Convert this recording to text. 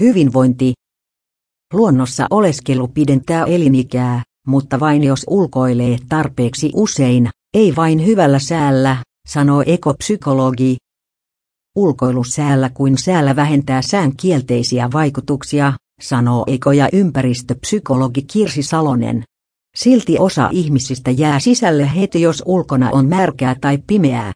Hyvinvointi. Luonnossa oleskelu pidentää elinikää, mutta vain jos ulkoilee tarpeeksi usein, ei vain hyvällä säällä, sanoo ekopsykologi. Ulkoilu säällä kuin säällä vähentää sään kielteisiä vaikutuksia, sanoo eko- ja ympäristöpsykologi Kirsi Salonen. Silti osa ihmisistä jää sisälle heti jos ulkona on märkää tai pimeää.